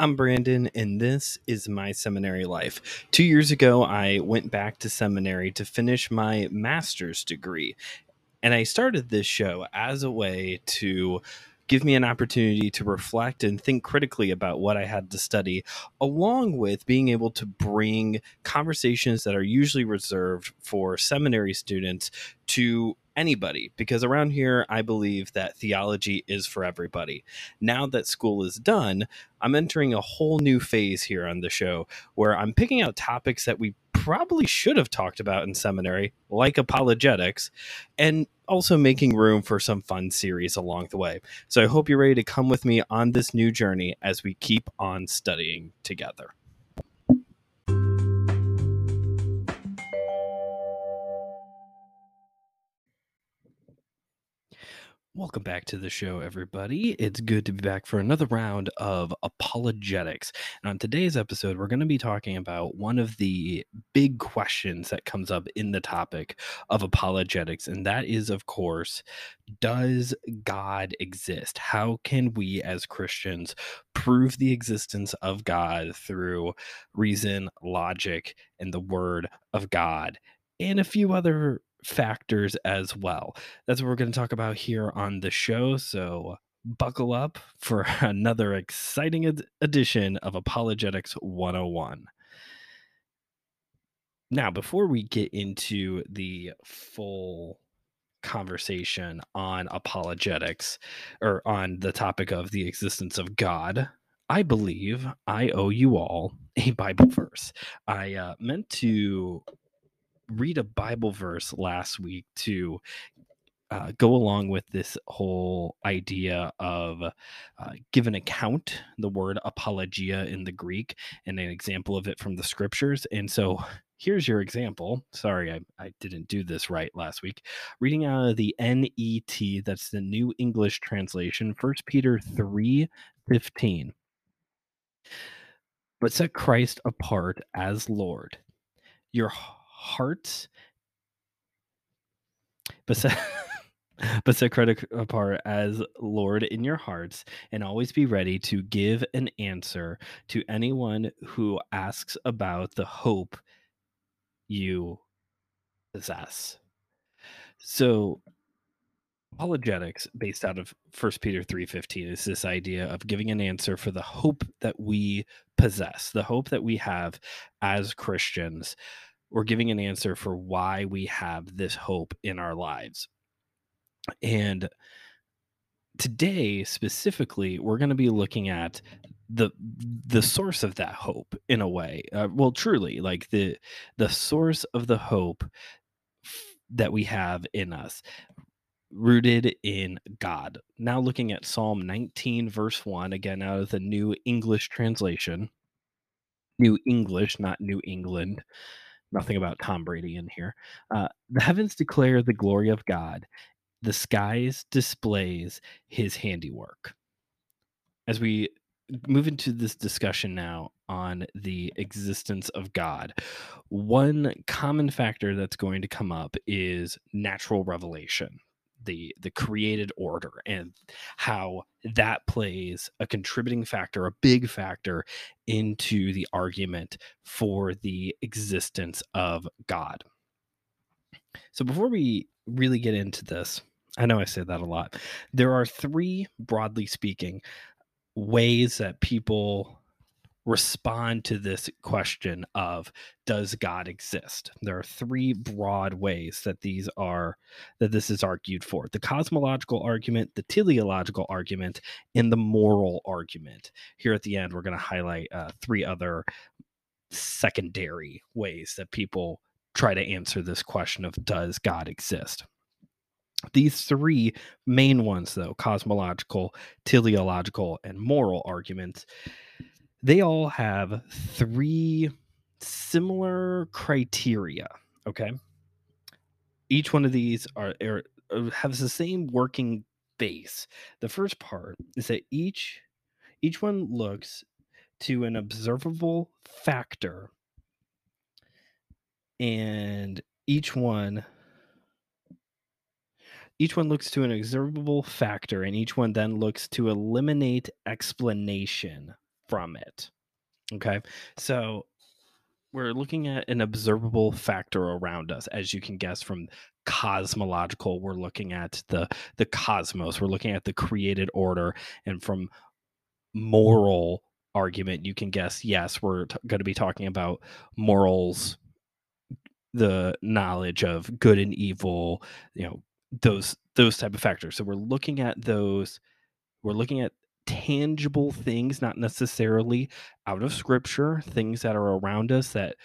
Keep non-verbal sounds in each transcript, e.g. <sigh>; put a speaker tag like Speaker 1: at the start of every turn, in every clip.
Speaker 1: I'm Brandon, and this is my seminary life. Two years ago, I went back to seminary to finish my master's degree. And I started this show as a way to give me an opportunity to reflect and think critically about what I had to study, along with being able to bring conversations that are usually reserved for seminary students to anybody because around here I believe that theology is for everybody. Now that school is done, I'm entering a whole new phase here on the show where I'm picking out topics that we probably should have talked about in seminary, like apologetics, and also making room for some fun series along the way. So I hope you're ready to come with me on this new journey as we keep on studying together. Welcome back to the show, everybody. It's good to be back for another round of apologetics. And on today's episode, we're going to be talking about one of the big questions that comes up in the topic of apologetics. And that is, of course, does God exist? How can we as Christians prove the existence of God through reason, logic, and the word of God? And a few other factors as well. That's what we're going to talk about here on the show. So buckle up for <laughs> another exciting ed- edition of Apologetics 101. Now, before we get into the full conversation on apologetics or on the topic of the existence of God, I believe I owe you all a Bible verse. I uh, meant to read a Bible verse last week to uh, go along with this whole idea of uh, give an account, the word apologia in the Greek, and an example of it from the scriptures. And so here's your example. Sorry, I, I didn't do this right last week. Reading out of the NET, that's the New English translation, First Peter 3 15. But set Christ apart as Lord. Your hearts <laughs> but set, but set credit apart as Lord in your hearts, and always be ready to give an answer to anyone who asks about the hope you possess. So apologetics based out of First Peter 3:15 is this idea of giving an answer for the hope that we possess, the hope that we have as Christians or giving an answer for why we have this hope in our lives. And today specifically we're going to be looking at the the source of that hope in a way uh, well truly like the the source of the hope that we have in us rooted in God. Now looking at Psalm 19 verse 1 again out of the New English translation. New English, not New England nothing about Tom Brady in here. Uh, the heavens declare the glory of God, the skies displays his handiwork. As we move into this discussion now on the existence of God, one common factor that's going to come up is natural revelation the the created order and how that plays a contributing factor a big factor into the argument for the existence of god. So before we really get into this i know i say that a lot there are three broadly speaking ways that people respond to this question of does god exist? There are three broad ways that these are that this is argued for the cosmological argument the teleological argument and the moral argument. Here at the end we're going to highlight uh, three other secondary ways that people try to answer this question of does god exist? These three main ones though cosmological teleological and moral arguments they all have three similar criteria. Okay. Each one of these are, are uh, has the same working base. The first part is that each each one looks to an observable factor and each one each one looks to an observable factor and each one then looks to eliminate explanation from it. Okay. So we're looking at an observable factor around us as you can guess from cosmological we're looking at the the cosmos we're looking at the created order and from moral argument you can guess yes we're t- going to be talking about morals the knowledge of good and evil you know those those type of factors so we're looking at those we're looking at tangible things not necessarily out of scripture things that are around us that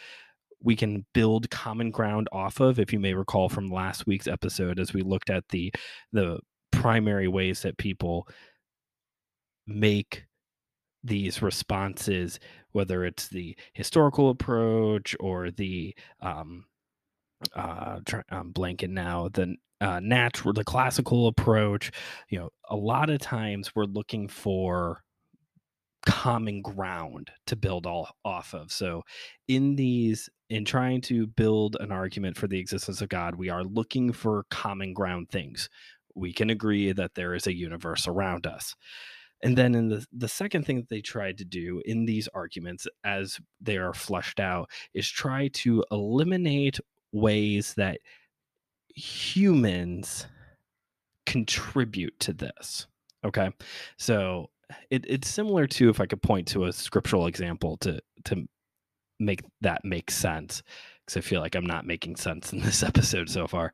Speaker 1: we can build common ground off of if you may recall from last week's episode as we looked at the the primary ways that people make these responses whether it's the historical approach or the um uh i'm blanking now the uh natural the classical approach you know a lot of times we're looking for common ground to build all off of. So in these in trying to build an argument for the existence of God, we are looking for common ground things. We can agree that there is a universe around us. And then in the the second thing that they tried to do in these arguments as they are flushed out is try to eliminate ways that humans contribute to this. Okay. So it, it's similar to if I could point to a scriptural example to to make that make sense because I feel like I'm not making sense in this <laughs> episode so far.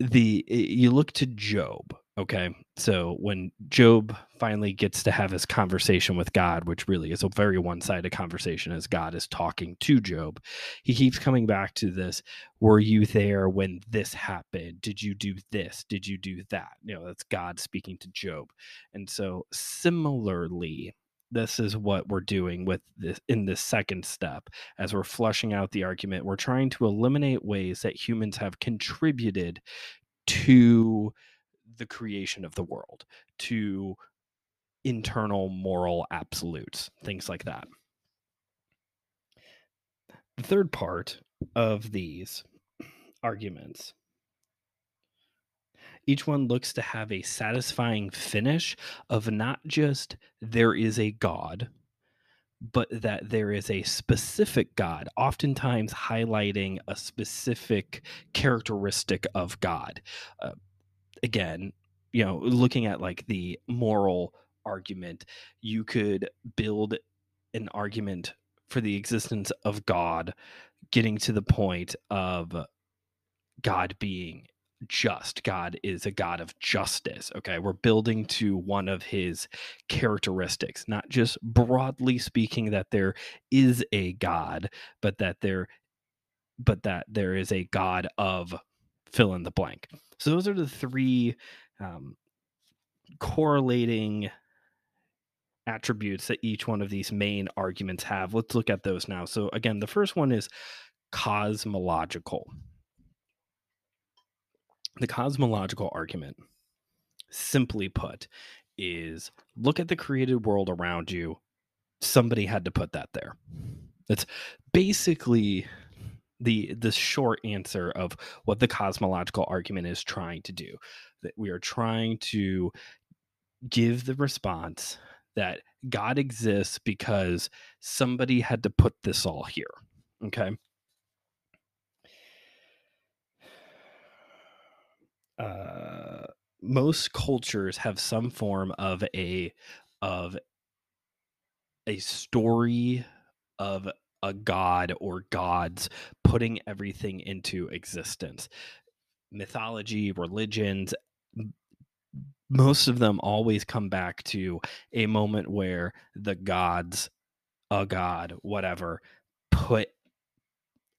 Speaker 1: The you look to Job, Okay. So when Job finally gets to have his conversation with God, which really is a very one sided conversation as God is talking to Job, he keeps coming back to this Were you there when this happened? Did you do this? Did you do that? You know, that's God speaking to Job. And so similarly, this is what we're doing with this in this second step as we're flushing out the argument we're trying to eliminate ways that humans have contributed to the creation of the world to internal moral absolutes, things like that. The third part of these arguments each one looks to have a satisfying finish of not just there is a God, but that there is a specific God, oftentimes highlighting a specific characteristic of God. Uh, again, you know, looking at like the moral argument, you could build an argument for the existence of God, getting to the point of God being just. God is a God of justice. Okay. We're building to one of his characteristics, not just broadly speaking that there is a God, but that there but that there is a God of fill in the blank. So those are the three um, correlating attributes that each one of these main arguments have. Let's look at those now. So again, the first one is cosmological. The cosmological argument, simply put, is look at the created world around you. Somebody had to put that there. It's basically the the short answer of what the cosmological argument is trying to do that we are trying to give the response that god exists because somebody had to put this all here okay? Uh most cultures have some form of a of a story of a god or gods putting everything into existence. Mythology, religions, most of them always come back to a moment where the gods, a god, whatever, put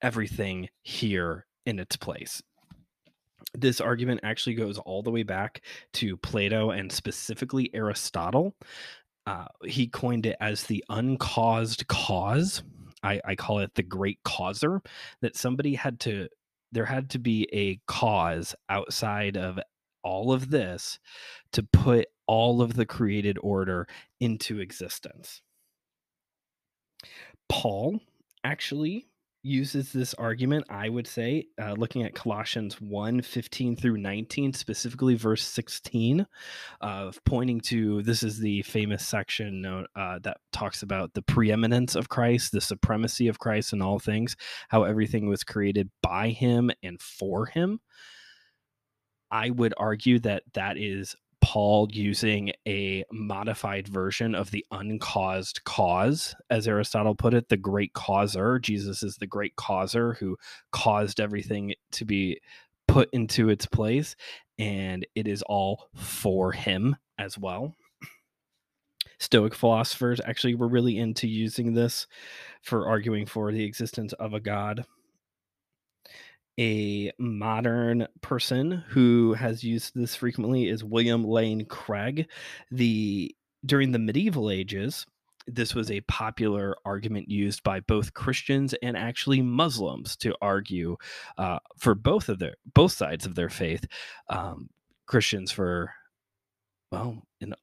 Speaker 1: everything here in its place. This argument actually goes all the way back to Plato and specifically Aristotle. Uh, he coined it as the uncaused cause I, I call it the great causer that somebody had to there had to be a cause outside of all of this to put all of the created order into existence. Paul actually uses this argument, I would say, uh, looking at Colossians 1 15 through 19, specifically verse 16, of uh, pointing to this is the famous section uh, that talks about the preeminence of Christ, the supremacy of Christ in all things, how everything was created by him and for him. I would argue that that is Paul using a modified version of the uncaused cause, as Aristotle put it, the great causer. Jesus is the great causer who caused everything to be put into its place, and it is all for him as well. Stoic philosophers actually were really into using this for arguing for the existence of a god a modern person who has used this frequently is William Lane Craig. The during the medieval ages, this was a popular argument used by both Christians and actually Muslims to argue uh, for both of their both sides of their faith. Um, Christians for well, in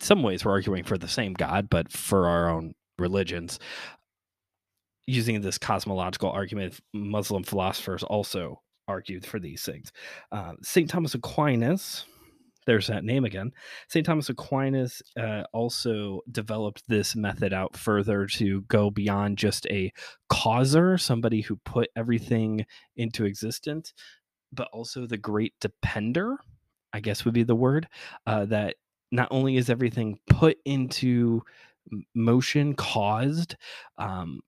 Speaker 1: some ways, we're arguing for the same God, but for our own religions using this cosmological argument, Muslim philosophers also argued for these things. Uh, St. Thomas Aquinas, there's that name again. St. Thomas Aquinas uh, also developed this method out further to go beyond just a causer, somebody who put everything into existence, but also the great depender, I guess would be the word, uh, that not only is everything put into motion caused um,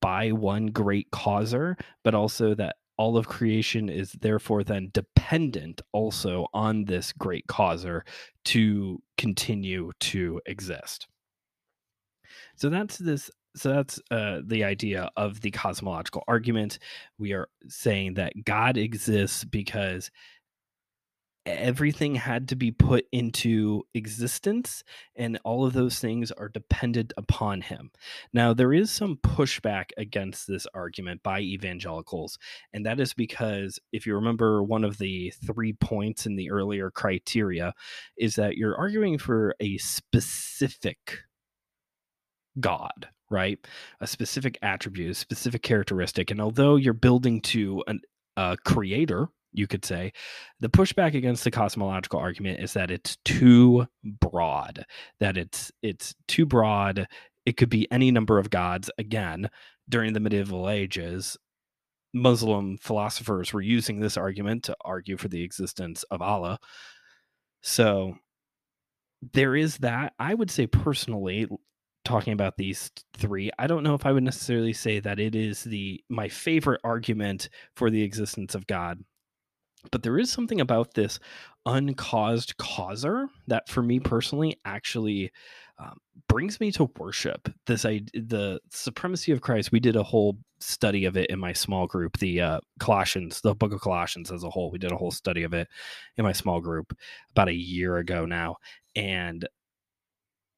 Speaker 1: by one great causer, but also that all of creation is therefore then dependent also on this great causer to continue to exist. So that's this so that's uh, the idea of the cosmological argument. We are saying that God exists because everything had to be put into existence and all of those things are dependent upon him. Now there is some pushback against this argument by evangelicals and that is because if you remember one of the three points in the earlier criteria is that you're arguing for a specific god right? A specific attribute a specific characteristic and although you're building to an, a creator you could say. The pushback against the cosmological argument is that it's too broad, that it's it's too broad. It could be any number of gods. Again, during the medieval ages, Muslim philosophers were using this argument to argue for the existence of Allah. So there is that. I would say personally, talking about these three, I don't know if I would necessarily say that it is the my favorite argument for the existence of God. But there is something about this uncaused causer that, for me personally, actually um, brings me to worship. This I the supremacy of Christ. We did a whole study of it in my small group. The uh, Colossians, the Book of Colossians as a whole. We did a whole study of it in my small group about a year ago now, and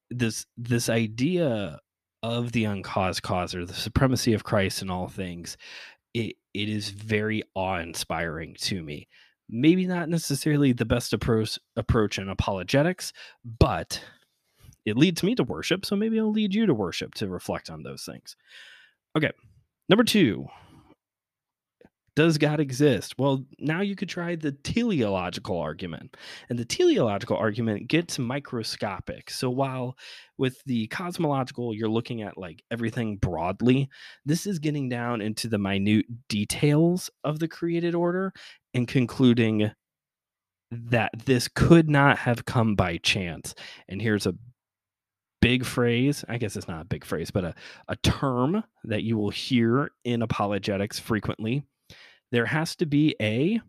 Speaker 1: this this idea of the uncaused causer, the supremacy of Christ in all things, it it is very awe-inspiring to me. Maybe not necessarily the best approach approach in apologetics, but it leads me to worship, so maybe it'll lead you to worship to reflect on those things. Okay. Number 2, does God exist? Well, now you could try the teleological argument. And the teleological argument gets microscopic. So while with the cosmological, you're looking at like everything broadly, this is getting down into the minute details of the created order and concluding that this could not have come by chance. And here's a big phrase i guess it's not a big phrase but a, a term that you will hear in apologetics frequently there has to be a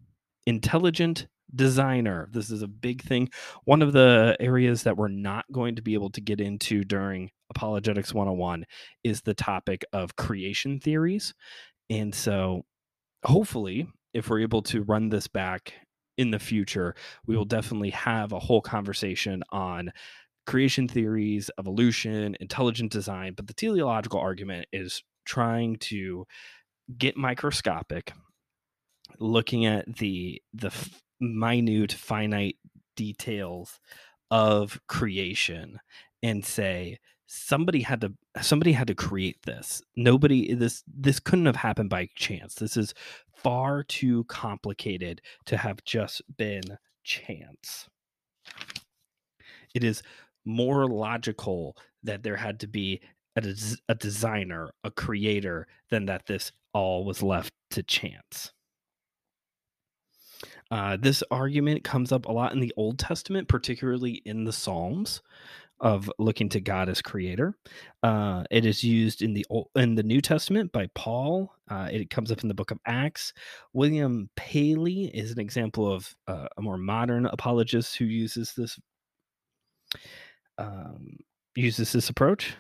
Speaker 1: intelligent designer. This is a big thing. One of the areas that we're not going to be able to get into during apologetics 101 is the topic of creation theories. And so hopefully if we're able to run this back in the future we will definitely have a whole conversation on creation theories evolution intelligent design but the teleological argument is trying to get microscopic looking at the the minute finite details of creation and say somebody had to somebody had to create this. Nobody this this couldn't have happened by chance. This is far too complicated to have just been chance. It is more logical that there had to be a, des- a designer a creator than that this all was left to chance uh, this argument comes up a lot in the Old Testament, particularly in the Psalms of looking to God as creator. Uh, it is used in the in the New Testament by Paul. Uh, it comes up in the book of Acts. William Paley is an example of uh, a more modern apologist who uses this um, uses this approach.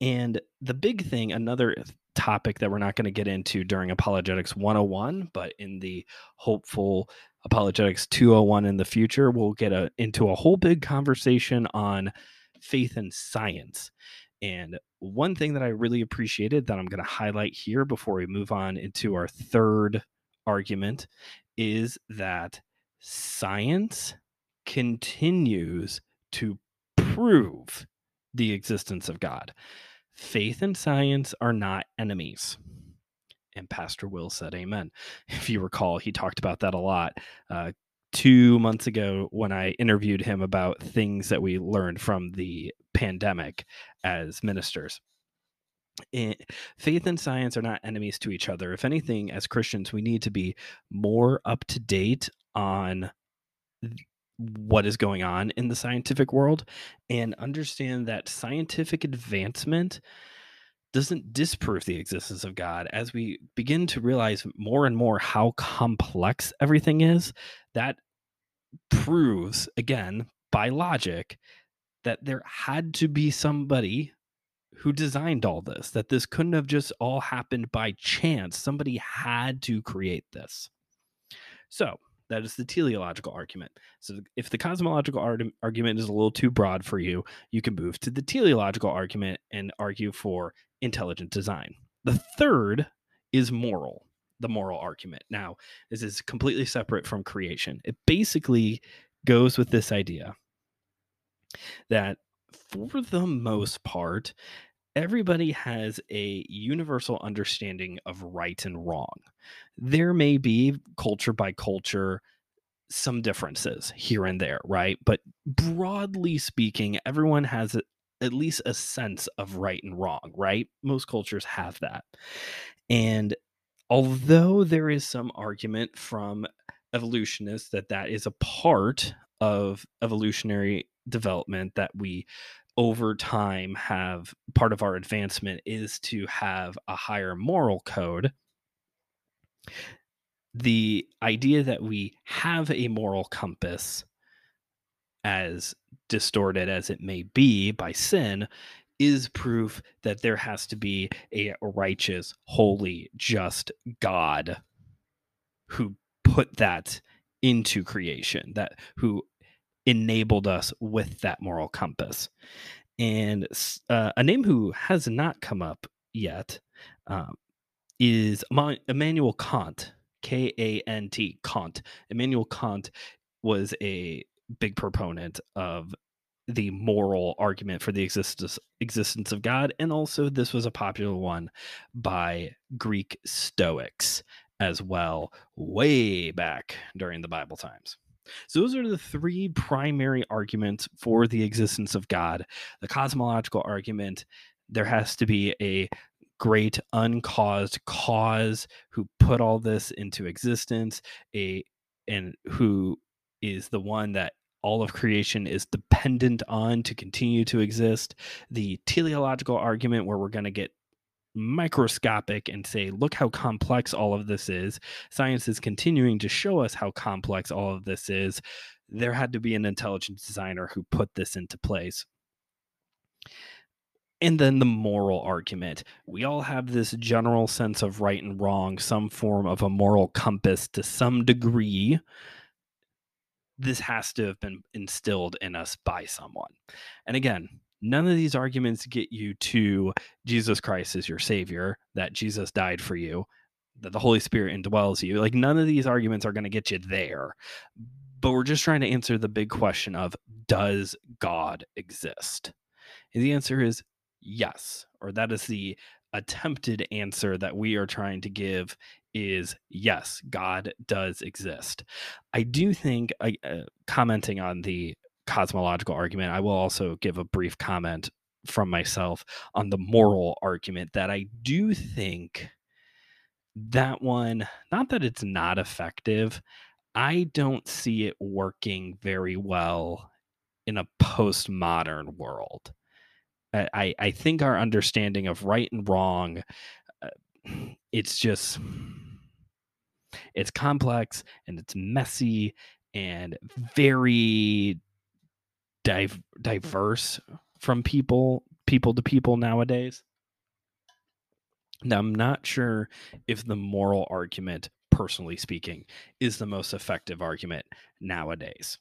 Speaker 1: And the big thing, another topic that we're not going to get into during Apologetics 101, but in the hopeful Apologetics 201 in the future, we'll get a, into a whole big conversation on faith and science. And one thing that I really appreciated that I'm going to highlight here before we move on into our third argument is that science continues to prove the existence of God. Faith and science are not enemies. And Pastor Will said, Amen. <laughs> If you recall, he talked about that a lot. Uh, two months ago when I interviewed him about things that we learned from the pandemic as ministers. And faith and science are not enemies to each other. If anything, as Christians, we need to be more up to date on what is going on in the scientific world and understand that scientific advancement doesn't disprove the existence of God. As we begin to realize more and more how complex everything is, that proves again by logic that there had to be somebody who designed all this, that this couldn't have just all happened by chance. Somebody had to create this. So, that is the teleological argument. So, if the cosmological argument is a little too broad for you, you can move to the teleological argument and argue for intelligent design. The third is moral the moral argument. Now, this is completely separate from creation. It basically goes with this idea that for the most part, everybody has a universal understanding of right and wrong. There may be culture by culture some differences here and there, right? But broadly speaking, everyone has at least a sense of right and wrong, right? Most cultures have that. And although there is some argument from evolutionists that that is a part of evolutionary development that we over time have part of our advancement is to have a higher moral code. The idea that we have a moral compass as distorted as it may be by sin is proof that there has to be a righteous, holy, just God who put that into creation, that who enabled us with that moral compass. And uh, a name who has not come up yet um, is Immanuel Kant, K A N T, Kant. Immanuel Kant was a big proponent of the moral argument for the existence existence of God, and also this was a popular one by Greek Stoics as well, way back during the Bible times. So those are the three primary arguments for the existence of God. The cosmological argument, there has to be a great uncaused cause who put all this into existence, a and who is the one that all of creation is dependent on to continue to exist. The teleological argument, where we're going to get microscopic and say, look how complex all of this is. Science is continuing to show us how complex all of this is. There had to be an intelligent designer who put this into place. And then the moral argument. We all have this general sense of right and wrong, some form of a moral compass to some degree this has to have been instilled in us by someone. And again, none of these arguments get you to Jesus Christ as your savior, that Jesus died for you, that the Holy Spirit indwells you. Like none of these arguments are going to get you there. But we're just trying to answer the big question of does God exist? And the answer is yes, or that is the attempted answer that we are trying to give is yes, God does exist. I do think, uh, commenting on the cosmological argument, I will also give a brief comment from myself on the moral argument that I do think that one, not that it's not effective, I don't see it working very well in a postmodern world. I, I think our understanding of right and wrong, uh, it's just, it's complex and it's messy and very div- diverse from people people to people nowadays. Now, I'm not sure if the moral argument, personally speaking, is the most effective argument nowadays.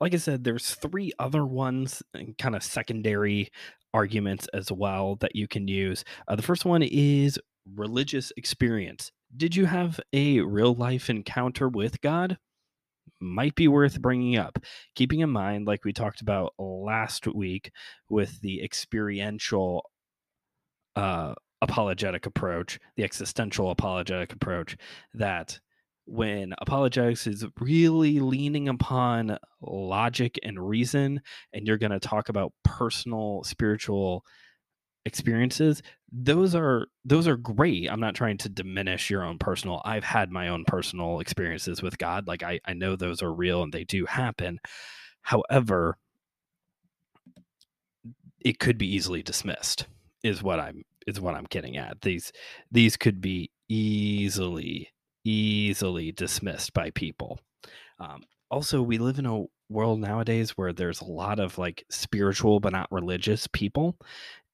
Speaker 1: Like I said, there's three other ones, kind of secondary arguments as well that you can use. Uh, the first one is religious experience. Did you have a real life encounter with God? Might be worth bringing up. Keeping in mind, like we talked about last week with the experiential uh, apologetic approach, the existential apologetic approach, that when apologetics is really leaning upon logic and reason, and you're going to talk about personal spiritual experiences those are those are great i'm not trying to diminish your own personal i've had my own personal experiences with god like i i know those are real and they do happen however it could be easily dismissed is what i'm is what I'm getting at. These these could be easily easily dismissed by people. Um, also, we live in a world nowadays where there's a lot of like spiritual but not religious people,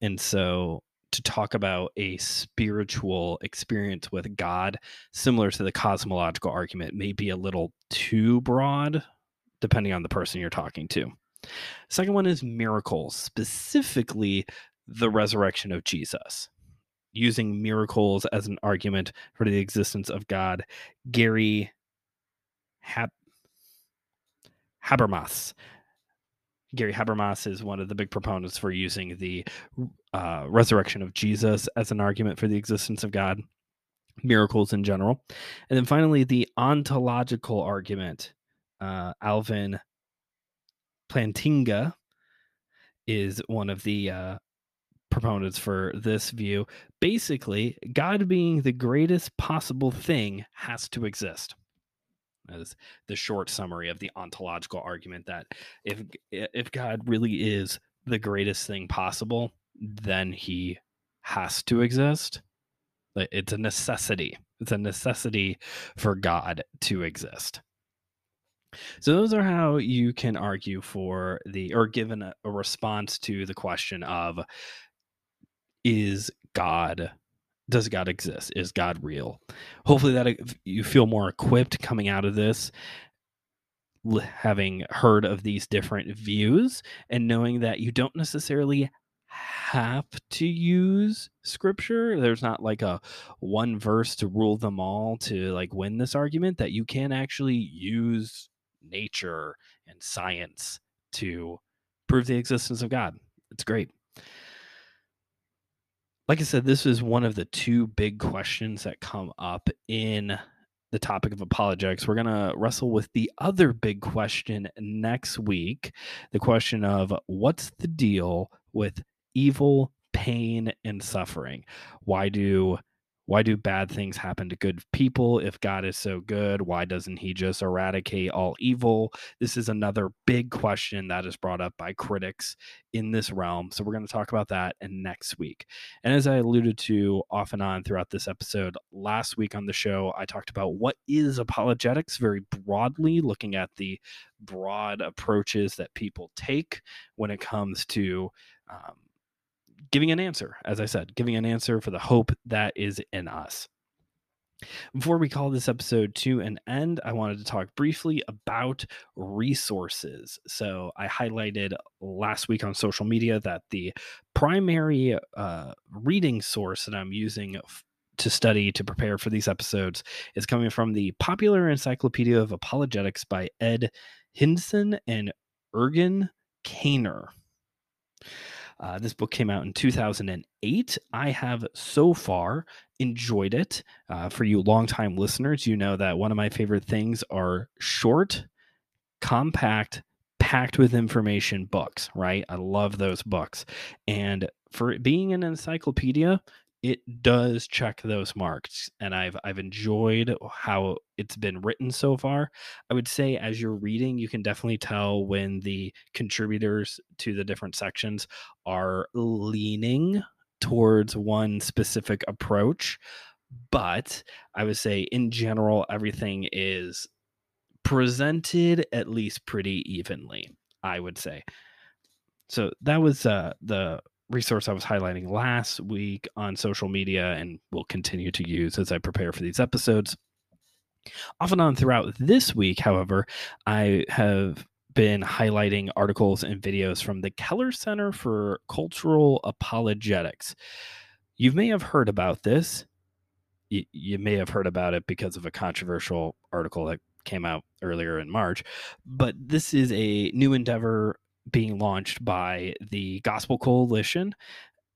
Speaker 1: and so to talk about a spiritual experience with God, similar to the cosmological argument, may be a little too broad, depending on the person you're talking to. Second one is miracles, specifically the resurrection of Jesus. Using miracles as an argument for the existence of God, Gary Hab- Habermas. Gary Habermas is one of the big proponents for using the uh, resurrection of Jesus as an argument for the existence of God, miracles in general. And then finally, the ontological argument. Uh, Alvin Plantinga is one of the uh, proponents for this view. Basically, God being the greatest possible thing has to exist. As the short summary of the ontological argument that if if God really is the greatest thing possible, then he has to exist. It's a necessity. It's a necessity for God to exist. So those are how you can argue for the or given a, a response to the question of is God does God exist? Is God real? Hopefully that uh, you feel more equipped coming out of this having heard of these different views and knowing that you don't necessarily have to use scripture there's not like a one verse to rule them all to like win this argument that you can actually use nature and science to prove the existence of God it's great like I said, this is one of the two big questions that come up in the topic of apologetics. We're going to wrestle with the other big question next week the question of what's the deal with evil, pain, and suffering? Why do why do bad things happen to good people if God is so good? Why doesn't he just eradicate all evil? This is another big question that is brought up by critics in this realm. So we're going to talk about that in next week. And as I alluded to off and on throughout this episode, last week on the show, I talked about what is apologetics very broadly, looking at the broad approaches that people take when it comes to um, giving an answer, as I said, giving an answer for the hope that is in us. Before we call this episode to an end, I wanted to talk briefly about resources. So, I highlighted last week on social media that the primary uh, reading source that I'm using to study to prepare for these episodes is coming from the Popular Encyclopedia of Apologetics by Ed Hindson and Ergun Caner. Uh, this book came out in 2008. I have so far enjoyed it. Uh, for you longtime listeners, you know that one of my favorite things are short, compact, packed with information books, right? I love those books. And for it being an encyclopedia, it does check those marks and I've I've enjoyed how it's been written so far. I would say as you're reading you can definitely tell when the contributors to the different sections are leaning towards one specific approach, but I would say in general everything is presented at least pretty evenly, I would say. So that was uh, the resource I was highlighting last week on social media and will continue to use as I prepare for these episodes. Off and on throughout this week, however, I have been highlighting articles and videos from the Keller Center for Cultural Apologetics. You may have heard about this. You, you may have heard about it because of a controversial article that came out earlier in March, but this is a new endeavor being launched by the Gospel Coalition,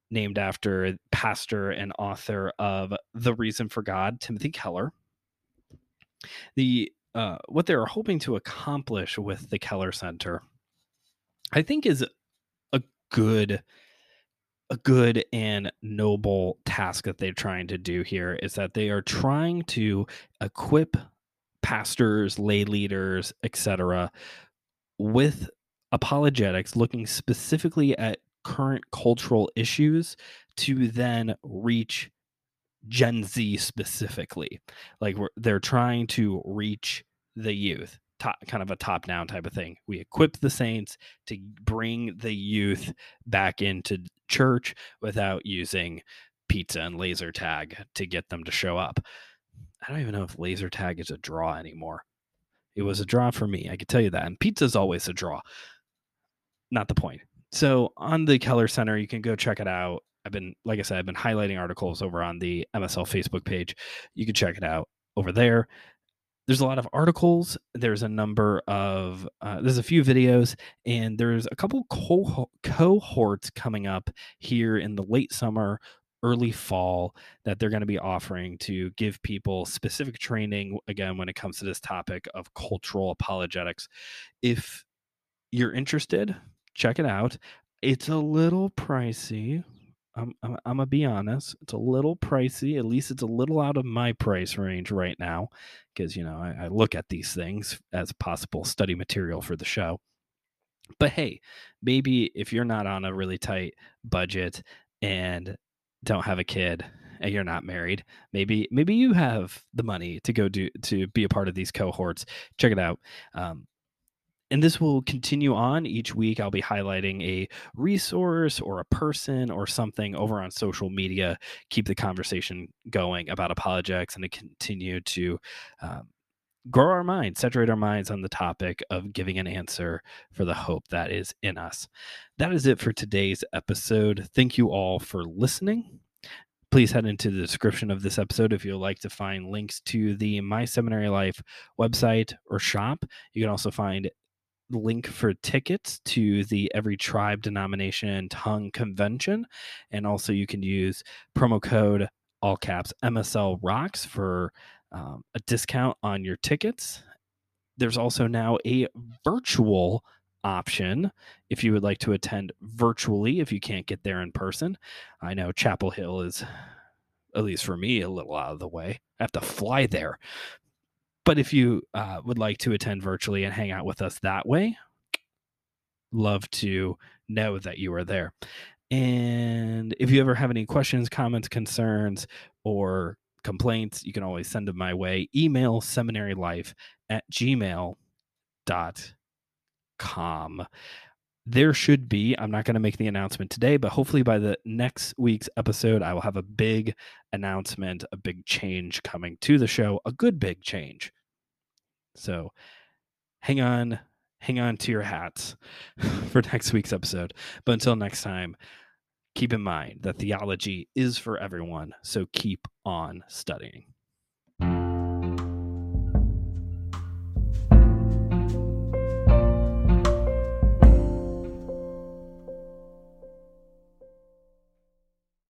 Speaker 1: named after pastor and author of The Reason for God, Timothy Keller. The uh, what they're hoping to accomplish with the Keller Center, I think, is a good a good and noble task that they're trying to do here is that they are trying to equip pastors, lay leaders, etc., with apologetics looking specifically at current cultural issues to then reach Gen Z specifically. Like they're trying to reach the youth, top, kind of a top down type of thing. We equip the saints to bring the youth back into church without using pizza and laser tag to get them to show up. I don't even know if laser tag is a draw anymore. It was a draw for me, I can tell you that. And pizza's always a draw not the point. So on the Keller Center, you can go check it out. I've been, like I said, I've been highlighting articles over on the MSL Facebook page. You can check it out over there. There's a lot of articles. There's a number of, uh, there's a few videos, and there's a couple co- cohorts coming up here in the late summer, early fall that they're going to be offering to give people specific training again when it comes to this topic of cultural apologetics. If you're interested, check it out. It's a little pricey. I'm, I'm, I'm gonna be honest. It's a little pricey. At least it's a little out of my price range right now, because you know I, I look at these things as possible study material for the show. But hey, maybe if you're not on a really tight budget and don't have a kid and you're not married, maybe maybe you have the money to go do to be a part of these cohorts. Check it out. Um, and this will continue on each week. I'll be highlighting a resource or a person or something over on social media. Keep the conversation going about apologetics and to continue to um, grow our minds, saturate our minds on the topic of giving an answer for the hope that is in us. That is it for today's episode. Thank you all for listening. Please head into the description of this episode if you'd like to find links to the My Seminary Life website or shop. You can also find link for tickets to the every tribe denomination and tongue convention and also you can use promo code all caps msl rocks for um, a discount on your tickets. There's also now a virtual option if you would like to attend virtually if you can't get there in person. I know chapel hill is at least for me a little out of the way. I have to fly there but if you uh, would like to attend virtually and hang out with us that way, love to know that you are there. And if you ever have any questions, comments, concerns, or complaints, you can always send them my way. Email seminarylife at gmail.com. There should be, I'm not going to make the announcement today, but hopefully by the next week's episode, I will have a big announcement, a big change coming to the show, a good big change. So hang on, hang on to your hats <laughs> for next week's episode. But until next time, keep in mind that theology is for everyone. So keep on studying.